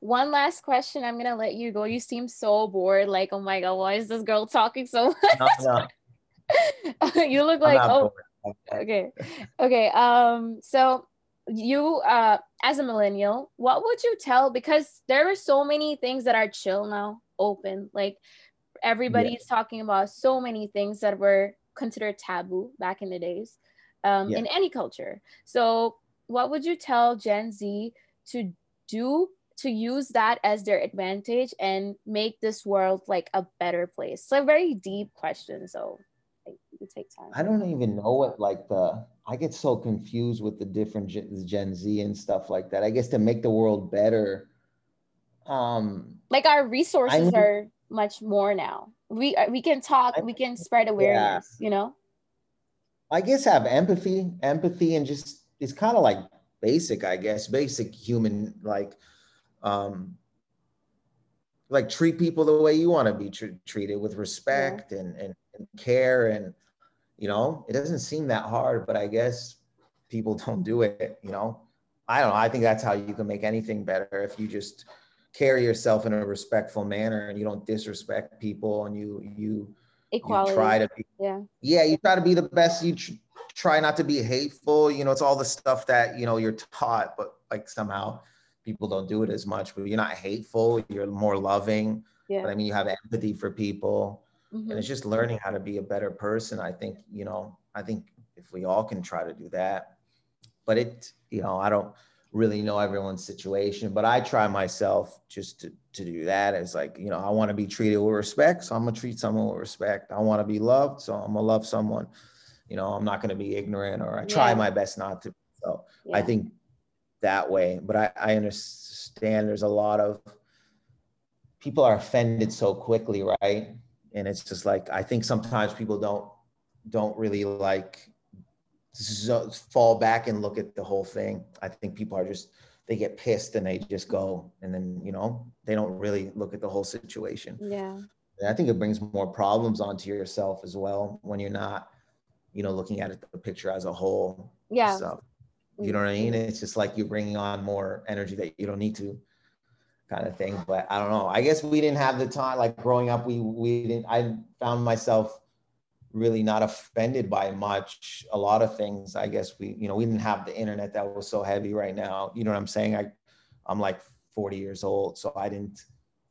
one last question. I'm gonna let you go. You seem so bored. Like, oh my god, why is this girl talking so [laughs] much? No, no. [laughs] you look like oh bored. okay. Okay. Um, so you uh as a millennial, what would you tell? Because there are so many things that are chill now, open. Like everybody's yeah. talking about so many things that were considered taboo back in the days um, in any culture. So, what would you tell Gen Z to do to use that as their advantage and make this world like a better place? It's a very deep question. So, it take time. I don't even know what like the. I get so confused with the different Gen, Gen Z and stuff like that. I guess to make the world better. Um, like our resources are much more now. We uh, we can talk. I, we can spread awareness. Yeah. You know I guess have empathy, empathy, and just it's kind of like basic, I guess, basic human like, um, like treat people the way you want to be tr- treated with respect yeah. and, and, and care, and you know, it doesn't seem that hard, but I guess people [laughs] don't do it. You know, I don't know. I think that's how you can make anything better if you just carry yourself in a respectful manner and you don't disrespect people and you you equality. You try to be, yeah. Yeah, you try to be the best. You tr- try not to be hateful. You know, it's all the stuff that you know you're taught, but like somehow people don't do it as much. But you're not hateful. You're more loving. Yeah. But I mean, you have empathy for people, Mhm. and it's just learning how to be a better person. I think you know. I think if we all can try to do that, but it, you know, I don't really know everyone's situation, but I try myself just to, to do that. It's like, you know, I want to be treated with respect. So I'm going to treat someone with respect. I want to be loved. So I'm going to love someone. You know, I'm not going to be ignorant or I try Yeah. my best not to. So I think that way, but I, I understand there's a lot of people are offended so quickly, right? And it's just like, I think sometimes people don't, don't really like so fall back and look at the whole thing. I think people are just they get pissed and they just go and then you know they don't really look at the whole situation. Yeah. And I think it brings more problems onto yourself as well when you're not, you know, looking at it, the picture as a whole. Yeah. So you know what I mean? It's just like you're bringing on more energy that you don't need to, kind of thing. But I don't know. I guess we didn't have the time. Like growing up, we we didn't. I found myself really not offended by much a lot of things i guess we you know we didn't have the internet that was so heavy right now you know what i'm saying i i'm like 40 years old so i didn't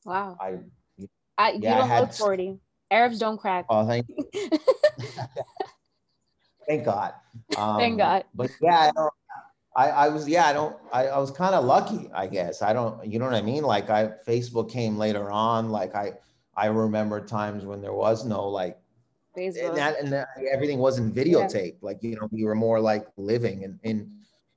Wow. i I, you Yeah, I don't had look 40. Arabs don't crack. oh thank you. [laughs] [laughs] thank god um, Thank God. but yeah i don't i, I was yeah i don't i, I was kind of lucky i guess. I don't you know what i mean? Like i facebook came later on like i i remember times when there was no like Facebook. and that and that, everything wasn't videotaped. Like you know we were more like living in in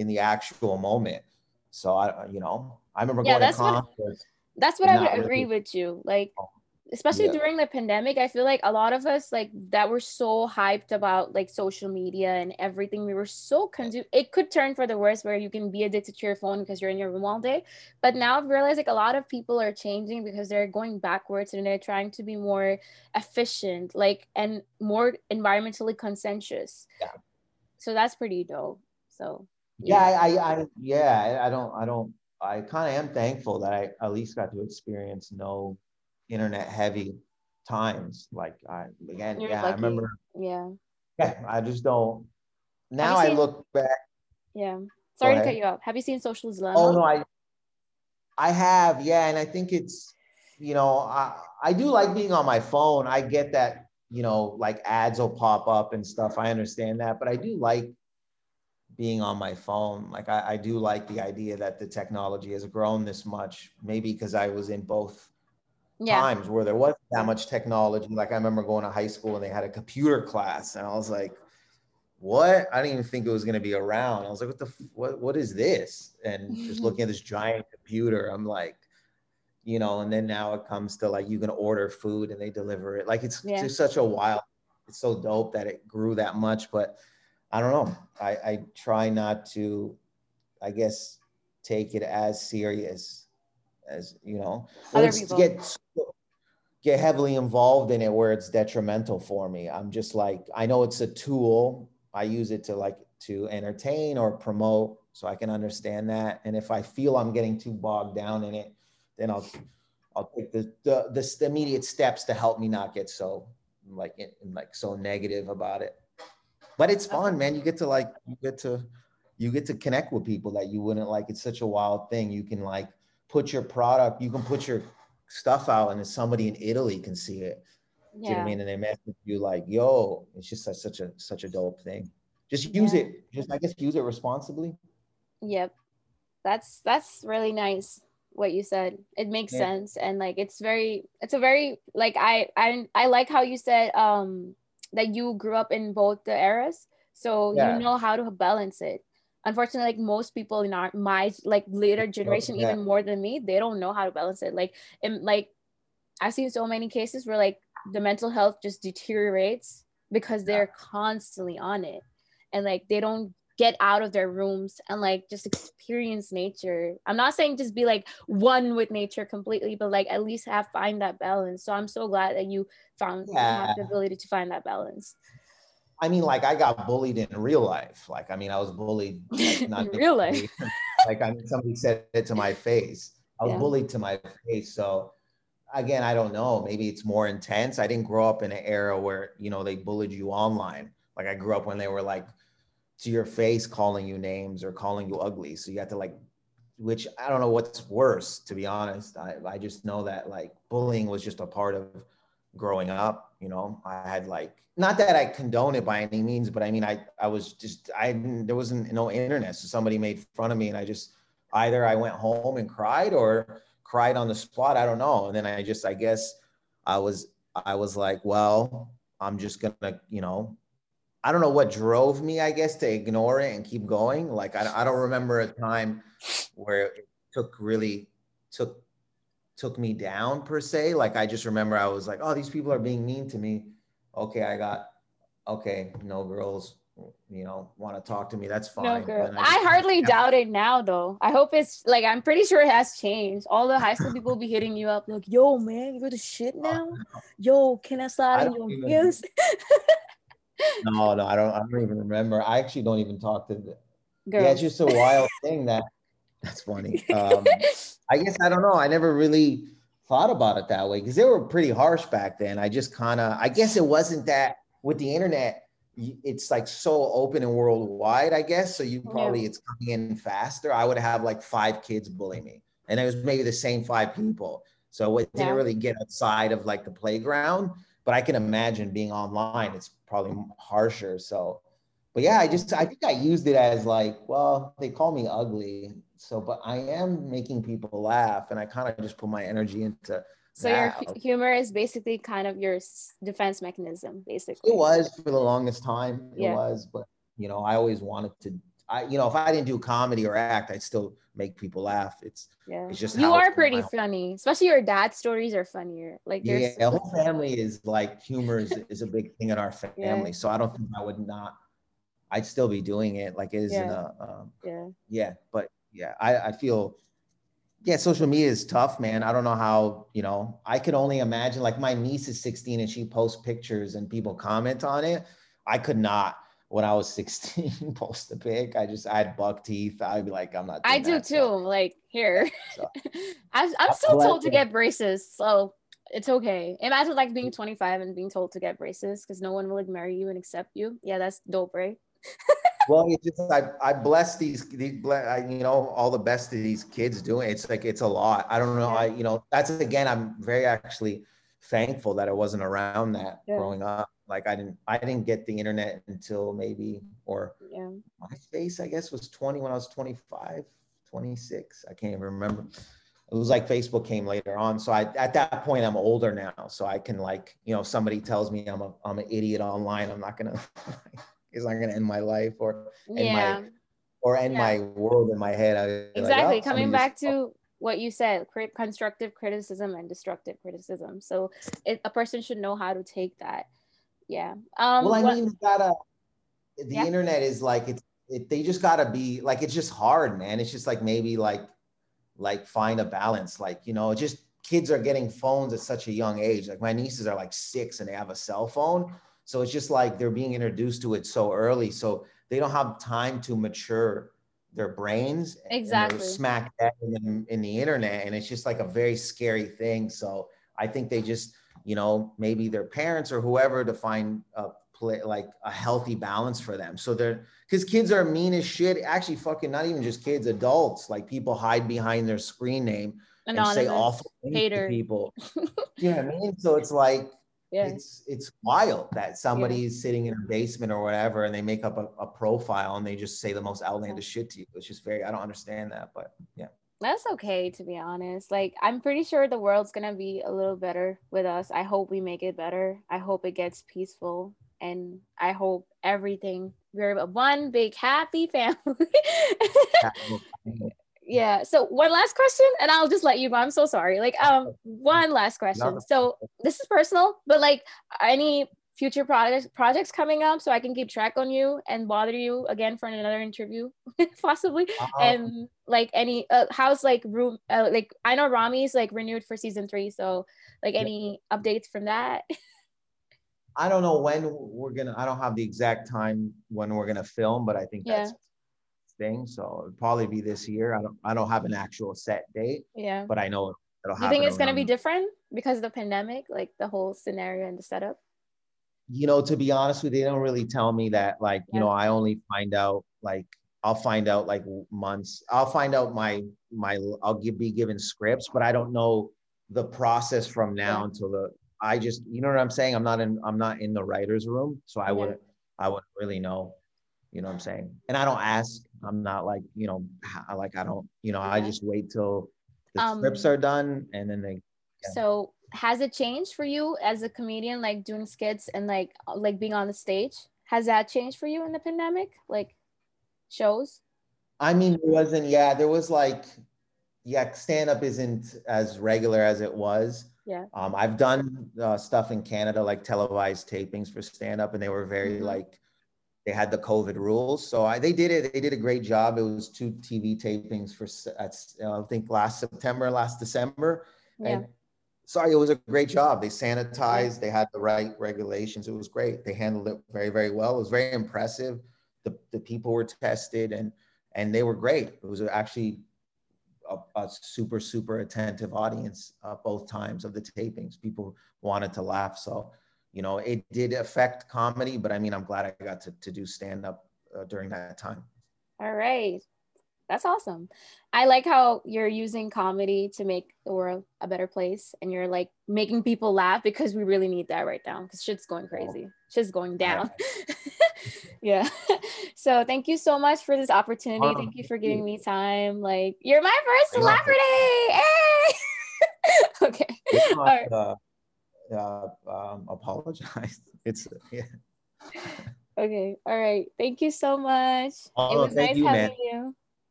in the actual moment. So i you know i remember Yeah, going to that's what- That's what I would really- agree with you. Like, Oh, especially yeah. during the pandemic, I feel like a lot of us like that were so hyped about like social media and everything. We were so consumed. It could turn for the worse where you can be addicted to your phone because you're in your room all day. But now I've realized like a lot of people are changing because they're going backwards and they're trying to be more efficient, like and more environmentally conscientious. Yeah. So that's pretty dope. So yeah I, I i yeah i don't i don't i kind of am thankful that i at least got to experience no internet heavy times like i again You're yeah i remember yeah. yeah i just don't now i seen- look back Yeah. Sorry to cut you off. Have you seen Social Dilemma? Oh no, I I have, yeah, and I think it's you know, I I do like being on my phone. I get that, you know, like ads will pop up and stuff. I understand that, but I do like being on my phone. Like I, I do like the idea that the technology has grown this much, maybe because I was in both yeah. times where there wasn't that much technology. Like I remember going to high school and they had a computer class, and I was like, "What? I didn't even think it was going to be around." I was like, "What the? What? What is this?" And just mm-hmm. looking at this giant computer, I'm like, you know. And then now it comes to like you can order food and they deliver it. Like it's Yeah. just such a wild. It's so dope that it grew that much, but I don't know. I, I try not to, I guess, take it as serious as you know. Other people. get get heavily involved in it where it's detrimental for me. I'm just like, I know it's a tool. I use it to like to entertain or promote, so I can understand that. And if I feel I'm getting too bogged down in it, then I'll I'll take the the, the, the immediate steps to help me not get so like in, like so negative about it. But it's fun, man. You get to like you get to you get to connect with people that you wouldn't like. It's such a wild thing. You can like put your product, you can put your stuff out, and then somebody in Italy can see it. Do you know what I mean? And they message you like, "Yo, it's just such, such a such a dope thing." Just use Yeah. it. Just I guess use it responsibly. Yep. That's that's really nice what you said. It makes Yeah. sense and like it's very it's a very like I I I like how you said um that you grew up in both the eras so Yeah. you know how to balance it. Unfortunately like most people in our my like later generation yeah. even more than me they don't know how to balance it like and like I've seen so many cases where like the mental health just deteriorates because they're constantly on it and like they don't get out of their rooms and like just experience nature. I'm not saying just be like one with nature completely, but like at least have find that balance. So I'm so glad that you found you have the ability to find that balance. I mean, like I got bullied in real life. Like I mean, I was bullied. [laughs] Not In real life. [laughs] like I mean, somebody said it to my face. I was Yeah. bullied to my face. So again, I don't know. Maybe it's more intense. I didn't grow up in an era where you know they bullied you online. Like I grew up when they were like to your face calling you names or calling you ugly. So you had to like, which I don't know what's worse to be honest. I I just know that like bullying was just a part of growing up. You know, I had like not that I condone it by any means, but I mean I I was just I there wasn't no internet, so somebody made fun of me, and I just either I went home and cried or cried on the spot. I don't know. And then I just, I guess I was, I was like, well, I'm just gonna, you know, I don't know what drove me, I guess, to ignore it and keep going. Like, I, I don't remember a time where it took really took took me down per se. Like, I just remember I was like, oh, these people are being mean to me. Okay, I got okay, no girls, you know, want to talk to me, that's fine. No, girl. I, I, hardly yeah. doubt it now, though. I hope it's like I'm pretty sure it has changed. All the high school people will be hitting you up like, "Yo, man, you are the shit oh, now? Yo, can I slide in your DMs?" no, no, I don't. I don't even remember. I actually don't even talk to the. Girl. Yeah, it's just a wild thing that. That's funny. [laughs] Um, I guess I don't know. I never really thought about it that way because they were pretty harsh back then. I just kind of. I guess it wasn't that with the internet it's like so open and worldwide, I guess. So you probably yeah. it's coming in faster. I would have like five kids bully me, and it was maybe the same five people. So it didn't really get outside of like the playground. But I can imagine being online, it's probably harsher. So, but yeah, I just I think I used it as like, well, they call me ugly. So, but I am making people laugh, and I kind of just put my energy into so your humor is basically kind of your defense mechanism, basically. It was for the longest time. It yeah. was, but you know, I always wanted to. I, you know, if I didn't do comedy or act, I'd still make people laugh. It's yeah. It's just you are pretty funny, especially your dad's stories are funnier. Like yeah, the whole [laughs] family is like humor is, is a big thing in our family. Yeah. So I don't think I would not. I'd still be doing it like it is yeah. in a um, yeah yeah. But yeah, I I feel yeah, social media is tough, man. I don't know how, you know, I could only imagine like my niece is 16 and she posts pictures and people comment on it. I could not when I was 16 [laughs] post a pic. I just I had buck teeth. I'd be like, I'm not. I do that, too. So. Like here, [laughs] so. I'm, I'm still told to get braces, so it's okay. Imagine like being mm-hmm. 25 and being told to get braces because no one will like marry you and accept you. Yeah, that's dope, right? [laughs] well, it's just I, I bless these, these you know, all the best of these kids doing. It's like it's a lot. I don't know. Yeah. I you know that's again. I'm very actually thankful that I wasn't around that yeah. growing up. Like I didn't I didn't get the internet until maybe or yeah. MySpace I guess was 20 when I was 25, 26. I can't even remember. It was like Facebook came later on. So I at that point I'm older now. So I can like, you know, somebody tells me I'm a I'm an idiot online. I'm not gonna [laughs] is not going to end my life or end yeah. my or end yeah. my world in my head. exactly. Like, oh, Coming back to what you said, constructive criticism and destructive criticism. So it, a person should know how to take that. Yeah. Um, well, I what, mean, gotta, the yeah. internet is like, it's, it, they just gotta be like, it's just hard, man. It's just like, maybe like, like find a balance. Like, you know, just kids are getting phones at such a young age. Like my nieces are like six and they have a cell phone. So it's just like they're being introduced to it so early. So they don't have time to mature their brains. Exactly. smack that in the, in the internet. And it's just like a very scary thing. So I think they just, you know, maybe their parents or whoever to find a play like a healthy balance for them. So they're because kids are mean as shit. Actually, fucking not even just kids, adults. Like people hide behind their screen name Anonymous. and say awful things to people. [laughs] you know I mean? So it's like yeah. it's it's wild that somebody's yeah. sitting in a basement or whatever and they make up a, a, profile and they just say the most outlandish shit to you. It's just very i don't understand that but yeah. That's okay to be honest. Like i'm pretty sure the world's gonna be a little better with us. I hope we make it better. I hope it gets peaceful. And i hope everything we're one big happy [laughs] family yeah so one last question and i'll just let you go i'm so sorry like um one last question so this is personal but like any future projects projects coming up so i can keep track on you and bother you again for another interview [laughs] possibly uh-huh. and like any uh, how's like room uh, like i know ramy's like renewed for season three so like any yeah. updates from that [laughs] i don't know when we're gonna i don't have the exact time when we're gonna film but i think yeah. that's thing. So it'll probably be this year. I don't I don't have an actual set date. Yeah. But I know that'll Do you think happen it's gonna be different because of the pandemic, like the whole scenario and the setup? you know, to be honest with you, they don't really tell me that. Like, you know, I only find out like I'll find out like months. I'll find out my my I'll give, be given scripts, but I don't know the process from now Yeah. until the. I just, you know what I'm saying. I'm not in. I'm not in the writers' room, so I Yeah. wouldn't. I wouldn't really know. You know what I'm saying? And I don't ask. I'm not like you know, I like I don't. You know, I just wait till the Um, scripts are done, and then they. Yeah. So has it changed for you as a comedian, like doing skits and like uh, like being on the stage? Has that changed for you in the pandemic, like shows? I mean, it wasn't, yeah, there was like, yeah, stand up isn't as regular as it was. Yeah. Um, I've done uh, stuff in Canada, like televised tapings for stand up, and they were very Mhm. like, they had the COVID rules. So I, they did it, they did a great job. It was two TV tapings for, uh, I think last September, last December. Yeah. And sorry, it was a great job. They sanitized, they had the right regulations. It was great. They handled it very, very well. It was very impressive. The, the people were tested and and they were great. It was actually a, a super, super attentive audience uh, both times of the tapings. People wanted to laugh. So, you know, it did affect comedy, but I mean, I'm glad I got to, to do stand up uh, during that time. All right. That's awesome. I like how you're using comedy to make the world a better place and you're like making people laugh because we really need that right now because shit's going crazy. Shit's going down. [laughs] yeah. So thank you so much for this opportunity. Oh, thank you for giving me time. Like you're my first celebrity. Hey! [laughs] okay. Not, right. uh, uh, um, apologize. [laughs] It's, yeah. Okay. All right. Thank you so much. it Oh, was thank nice you, having man. you.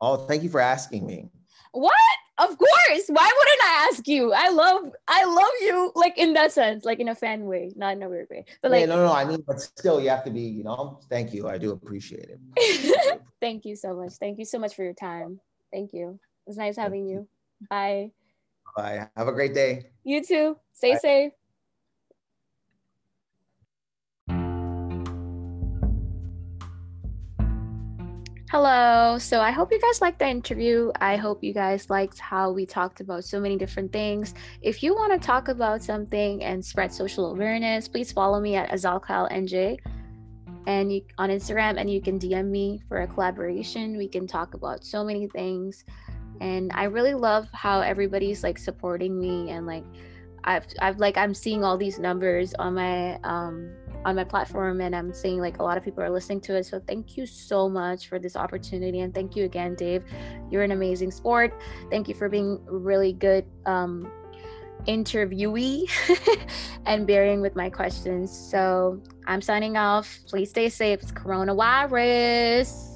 Oh, thank you for asking me. What? Of course. Why wouldn't I ask you? I love I love you like in that sense, like in a fan way, not in a weird way. But yeah, like no, no, I mean, but still, you have to be, you know, thank you. I do appreciate it. [laughs] thank you so much. Thank you so much for your time. Thank you. It was nice having you. you. Bye. Bye. Have a great day. You too. Stay Bye. safe. Hello. So I hope you guys liked the interview. I hope you guys liked how we talked about so many different things. If you want to talk about something and spread social awareness, please follow me at AzalKyleNJ and you on Instagram and you can DM me for a collaboration. We can talk about so many things. And I really love how everybody's like supporting me and like I've I've like I'm seeing all these numbers on my um on my platform and I'm seeing like a lot of people are listening to it. So thank you so much for this opportunity and thank you again, Dave. You're an amazing sport. Thank you for being really good um interviewee [laughs] and bearing with my questions. So I'm signing off. Please stay safe. It's coronavirus.